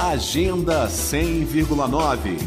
Agenda 100,9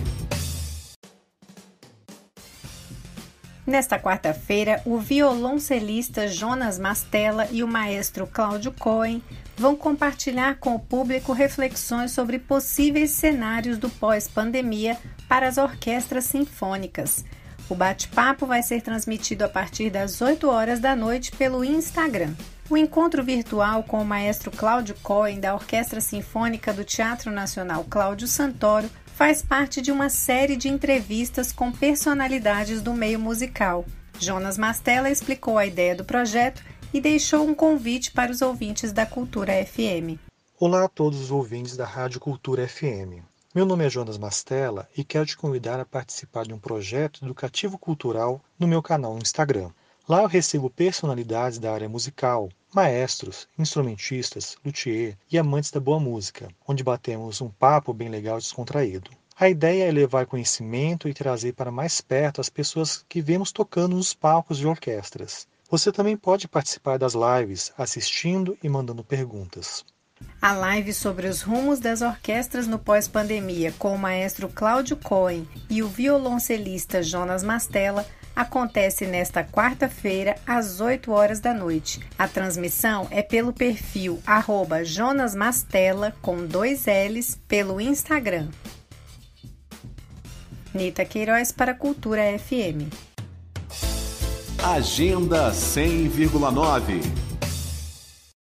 Nesta quarta-feira, o violoncelista Jonas Mastella e o maestro Cláudio Cohen vão compartilhar com o público reflexões sobre possíveis cenários do pós-pandemia para as orquestras sinfônicas. O bate-papo vai ser transmitido a partir das 8 horas da noite pelo Instagram. O encontro virtual com o maestro Cláudio Cohen, da Orquestra Sinfônica do Teatro Nacional Cláudio Santoro, faz parte de uma série de entrevistas com personalidades do meio musical. Jonas Mastella explicou a ideia do projeto e deixou um convite para os ouvintes da Cultura FM. Olá a todos os ouvintes da Rádio Cultura FM. Meu nome é Jonas Mastella e quero te convidar a participar de um projeto educativo cultural no meu canal no Instagram. Lá eu recebo personalidades da área musical, maestros, instrumentistas, luthier e amantes da boa música, onde batemos um papo bem legal e descontraído. A ideia é levar conhecimento e trazer para mais perto as pessoas que vemos tocando nos palcos de orquestras. Você também pode participar das lives, assistindo e mandando perguntas. A live sobre os rumos das orquestras no pós-pandemia com o maestro Cláudio Cohen e o violoncelista Jonas Mastella acontece nesta quarta-feira, às 8 horas da noite. A transmissão é pelo perfil @jonasmastella com dois L's pelo Instagram. Nita Queiroz para Cultura FM. Agenda 100,9